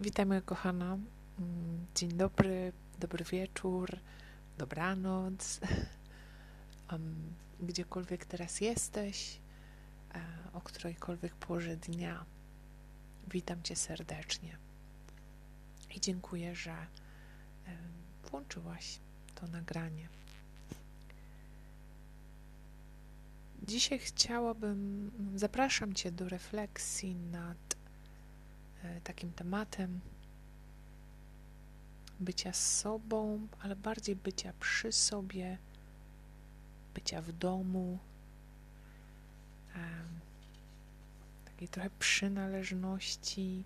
Witaj moja kochana. Mm, Dzień dobry, dobry wieczór, dobranoc. Gdziekolwiek teraz jesteś, e, o którejkolwiek porze dnia, witam Cię serdecznie. I dziękuję, że e, włączyłaś to nagranie. Dzisiaj chciałabym, zapraszam Cię do refleksji nad takim tematem bycia z sobą, ale bardziej bycia przy sobie, bycia w domu, takiej trochę przynależności,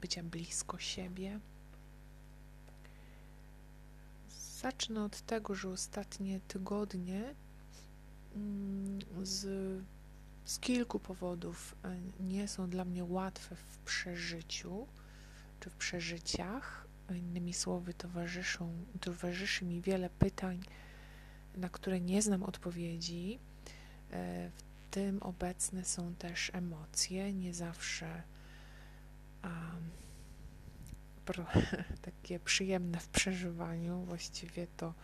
bycia blisko siebie. Zacznę od tego, że ostatnie tygodnie mm, z, z kilku powodów e, nie są dla mnie łatwe w przeżyciu czy w przeżyciach. Innymi słowy, towarzyszą, towarzyszy mi wiele pytań, na które nie znam odpowiedzi. E, W tym obecne są też emocje, nie zawsze um, takie przyjemne w przeżywaniu. Właściwie to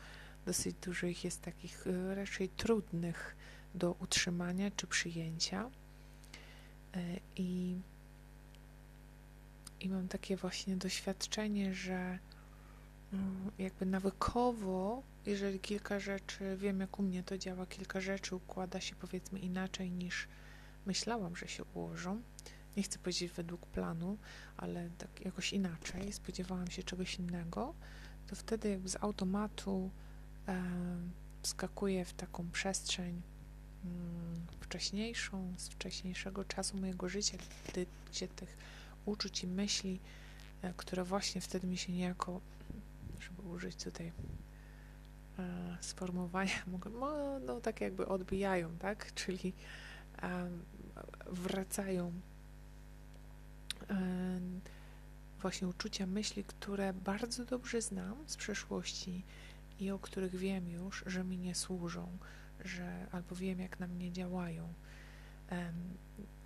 dosyć dużo ich jest takich e, raczej trudnych do utrzymania czy przyjęcia. E, I i mam takie właśnie doświadczenie, że mm, jakby nawykowo, jeżeli kilka rzeczy, wiem jak u mnie to działa, kilka rzeczy układa się powiedzmy inaczej niż myślałam, że się ułożą. Nie chcę powiedzieć według planu, ale tak jakoś inaczej, spodziewałam się czegoś innego, to wtedy jakby z automatu e, wskakuję w taką przestrzeń wcześniejszą, z wcześniejszego czasu mojego życia, gdy, gdzie tych uczuć i myśli, e, które właśnie wtedy mi się niejako, żeby użyć tutaj e, sformułowania, mogą, no, tak jakby odbijają, tak? Czyli e, wracają właśnie uczucia, myśli, które bardzo dobrze znam z przeszłości i o których wiem już, że mi nie służą, że albo wiem, jak na mnie działają.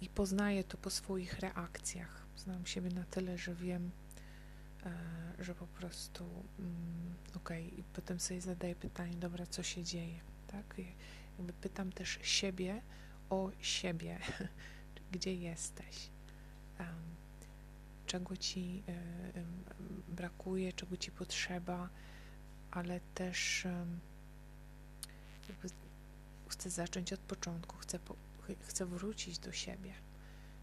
I poznaję to po swoich reakcjach. Znam siebie na tyle, że wiem, e, że po prostu mm, okej, i potem sobie zadaję pytanie, dobra, co się dzieje, tak? I Jakby pytam też siebie o siebie, gdzie jesteś, czego ci e, brakuje, czego ci potrzeba, ale też chcę zacząć od początku, chcę, po, ch- chcę wrócić do siebie,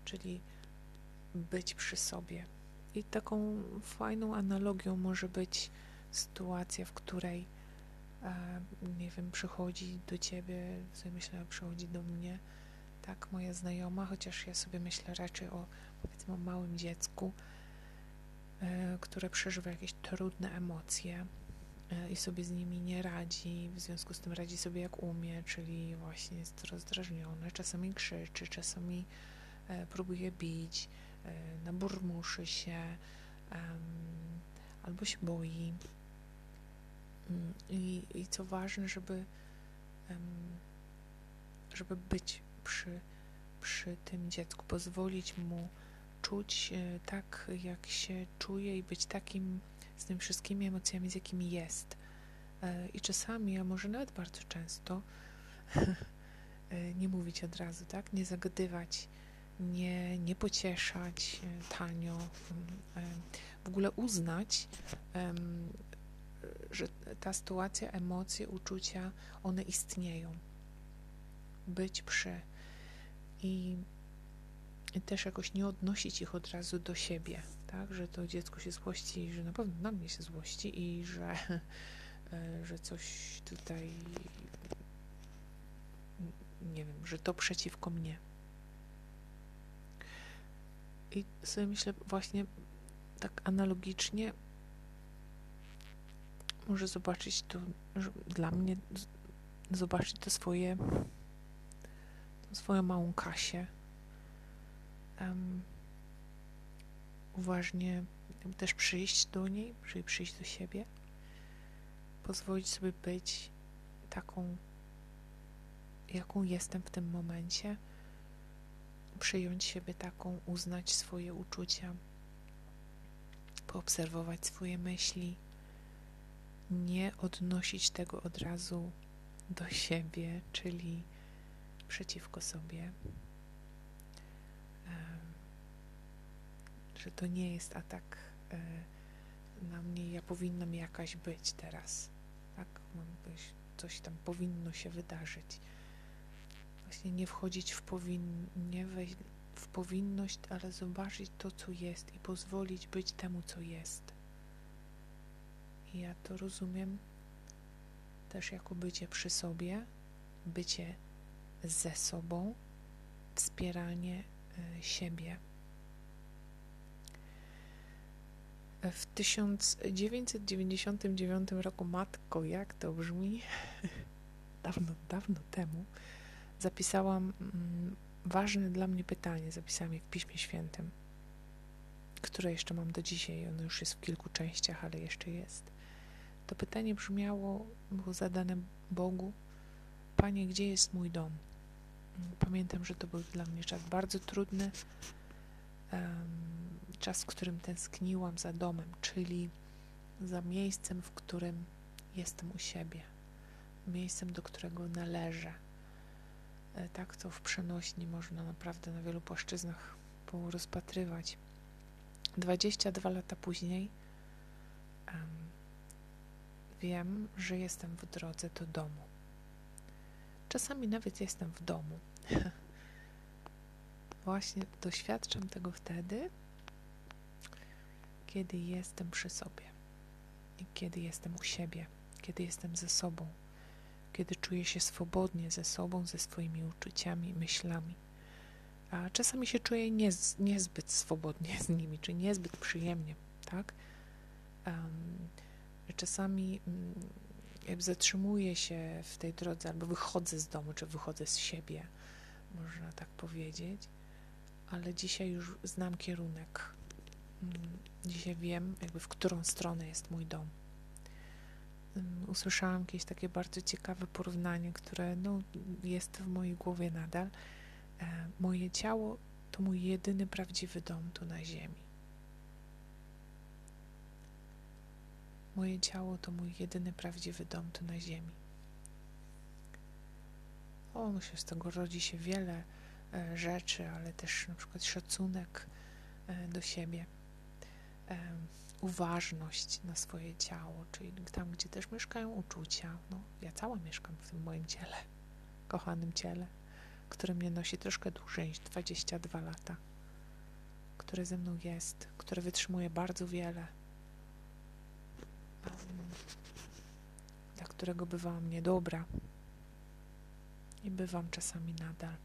czyli być przy sobie. I taką fajną analogią może być sytuacja, w której e, nie wiem, przychodzi do ciebie, sobie myślę, przychodzi do mnie tak moja znajoma, chociaż ja sobie myślę raczej o powiedzmy o małym dziecku, e, które przeżywa jakieś trudne emocje i sobie z nimi nie radzi, w związku z tym radzi sobie jak umie, czyli właśnie jest rozdrażnione, czasami krzyczy, czasami e, próbuje bić, e, naburmuszy się albo się boi. Mm, I, I co ważne, żeby, żeby być przy, przy tym dziecku, pozwolić mu czuć e, tak, jak się czuje i być takim z tymi wszystkimi emocjami, z jakimi jest. E, I czasami, a może nawet bardzo często, e, nie mówić od razu, tak? Nie zagadywać, nie, nie pocieszać e, tanio, w ogóle uznać, że ta sytuacja, emocje, uczucia, one istnieją. Być przy i też jakoś nie odnosić ich od razu do siebie, tak? Że to dziecko się złości, że na pewno na mnie się złości i że, e, że coś tutaj nie wiem, że to przeciwko mnie. I sobie myślę właśnie tak analogicznie może zobaczyć to, dla mnie zobaczyć to swoje swoją małą Kasię em, uważnie też przyjść do niej, czyli przyjść do siebie pozwolić sobie być taką jaką jestem w tym momencie przyjąć siebie taką, uznać swoje uczucia, poobserwować swoje myśli, nie odnosić tego od razu do siebie, czyli przeciwko sobie. Że to nie jest atak e, na mnie, ja powinnam jakaś być teraz. Tak, coś tam powinno się wydarzyć. Właśnie nie wchodzić w powin, nie wejść w powinność, ale zobaczyć to, co jest i pozwolić być temu, co jest. I ja to rozumiem też jako bycie przy sobie, bycie ze sobą, wspieranie y, siebie. W 1999 roku, matko, jak to brzmi, dawno, dawno temu, zapisałam mm, ważne dla mnie pytanie, zapisałam je w Piśmie Świętym, które jeszcze mam do dzisiaj. Ono już jest w kilku częściach, ale jeszcze jest. To pytanie brzmiało, było zadane Bogu: Panie, gdzie jest mój dom? Pamiętam, że to był dla mnie czas bardzo trudny, czas, w którym tęskniłam za domem, czyli za miejscem, w którym jestem u siebie, miejscem, do którego należę. E, tak to w przenośni można naprawdę na wielu płaszczyznach rozpatrywać. 22 lata później um, wiem, że jestem w drodze do domu. Czasami nawet jestem w domu. Właśnie doświadczam tego wtedy, kiedy jestem przy sobie, kiedy jestem u siebie, kiedy jestem ze sobą, kiedy czuję się swobodnie ze sobą, ze swoimi uczuciami, myślami. A czasami się czuję nie, niezbyt swobodnie z nimi, czy niezbyt przyjemnie, tak? Um, czasami um, zatrzymuję się w tej drodze, albo wychodzę z domu, czy wychodzę z siebie, można tak powiedzieć, ale dzisiaj już znam kierunek. Um, dzisiaj wiem, jakby w którą stronę jest mój dom usłyszałam jakieś takie bardzo ciekawe porównanie, które no, jest w mojej głowie nadal. E, moje ciało to mój jedyny prawdziwy dom tu na ziemi. Moje ciało to mój jedyny prawdziwy dom tu na ziemi. O, no się z tego rodzi się wiele e, rzeczy, ale też na przykład szacunek e, do siebie uważność na swoje ciało, czyli tam, gdzie też mieszkają uczucia. No, ja cała mieszkam w tym moim ciele, kochanym ciele, które mnie nosi troszkę dłużej niż 22 lata, które ze mną jest, które wytrzymuje bardzo wiele, dla którego bywałam niedobra i bywam czasami nadal.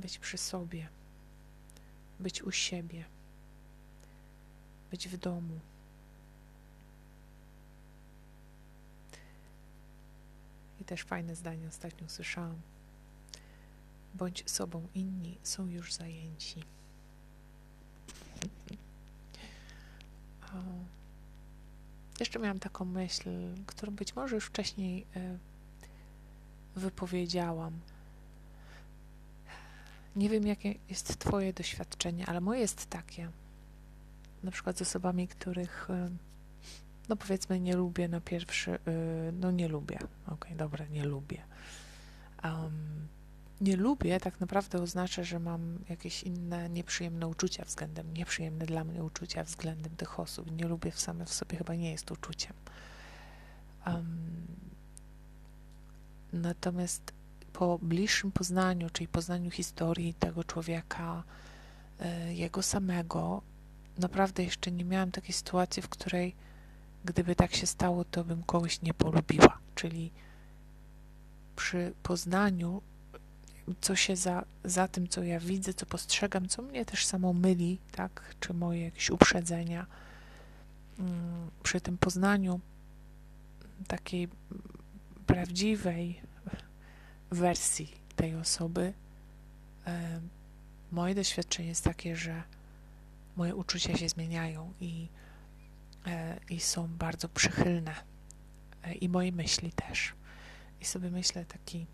Być przy sobie, być u siebie, być w domu. I też fajne zdanie ostatnio słyszałam. Bądź sobą, inni są już zajęci. O. Jeszcze miałam taką myśl, którą być może już wcześniej y, wypowiedziałam nie wiem, jakie jest Twoje doświadczenie, ale moje jest takie. Na przykład z osobami, których, no powiedzmy, nie lubię na pierwszy, y, no nie lubię. Okej, okay, dobra, nie lubię. Um, nie lubię tak naprawdę oznacza, że mam jakieś inne nieprzyjemne uczucia względem, nieprzyjemne dla mnie uczucia względem tych osób. Nie lubię w same w sobie chyba nie jest uczuciem. Um, natomiast po bliższym poznaniu, czyli poznaniu historii tego człowieka, e, jego samego, naprawdę jeszcze nie miałam takiej sytuacji, w której gdyby tak się stało, to bym kogoś nie polubiła. Czyli przy poznaniu, co się za, za tym, co ja widzę, co postrzegam, co mnie też samo myli, tak, czy moje jakieś uprzedzenia, mm, przy tym poznaniu takiej prawdziwej, wersji tej osoby, moje doświadczenie jest takie, że moje uczucia się zmieniają i, e, i są bardzo przychylne e, i moje myśli też. I sobie myślę taki,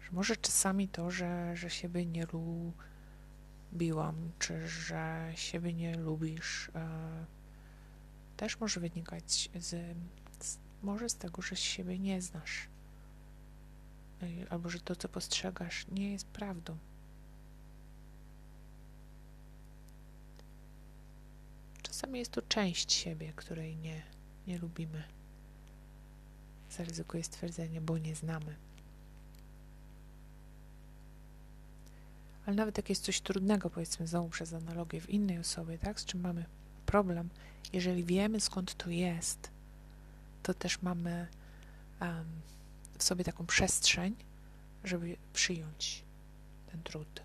że może czasami to, że, że siebie nie lubiłam, czy że siebie nie lubisz, e, też może wynikać z, z, może z tego, że siebie nie znasz. E, albo że to, co postrzegasz, nie jest prawdą. Czasami jest to część siebie, której nie, nie lubimy. Zaryzykuję stwierdzenie, bo nie znamy. Ale nawet jak jest coś trudnego, powiedzmy znowu przez analogię w innej osobie, tak, z czym mamy problem, jeżeli wiemy skąd to jest, to też mamy um, w sobie taką przestrzeń, żeby przyjąć ten trud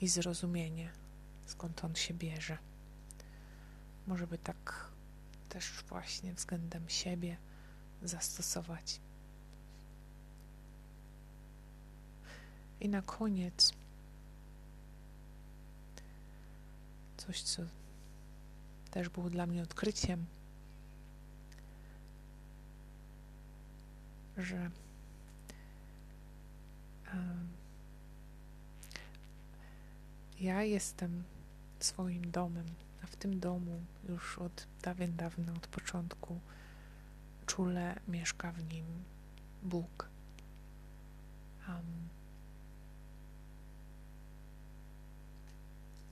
i zrozumienie, skąd on się bierze. Może by tak też właśnie względem siebie zastosować. I na koniec coś, co też było dla mnie odkryciem, że ja jestem swoim domem, a w tym domu już od dawien dawna, od początku czule mieszka w nim Bóg. Um,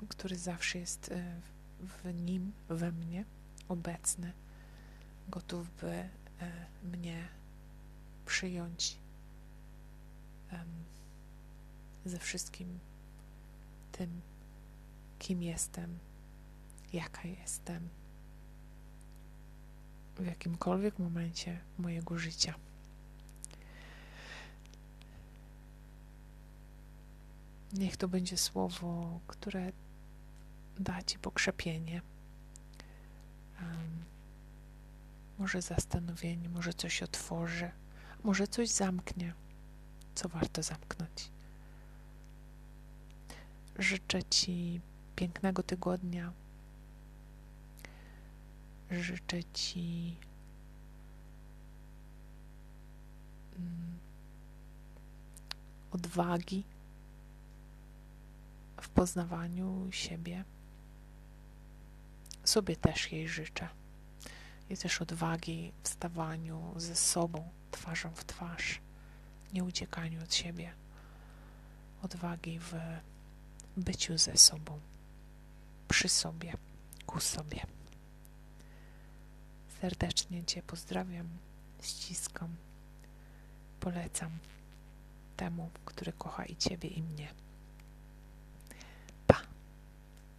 który zawsze jest e, w nim, we mnie obecny, gotów by e, mnie przyjąć ze wszystkim tym, kim jestem, jaka jestem, w jakimkolwiek momencie mojego życia. Niech to będzie słowo, które da Ci pokrzepienie, um, może zastanowienie, może coś otworzy, może coś zamknie, co warto zamknąć. Życzę Ci pięknego tygodnia. Życzę Ci mm, odwagi w poznawaniu siebie. Sobie też jej życzę. I też odwagi w stawaniu ze sobą, twarzą w twarz, nie uciekaniu od siebie. Odwagi w byciu ze sobą, przy sobie, ku sobie. Serdecznie Cię pozdrawiam, ściskam, polecam temu, który kocha i Ciebie, i mnie.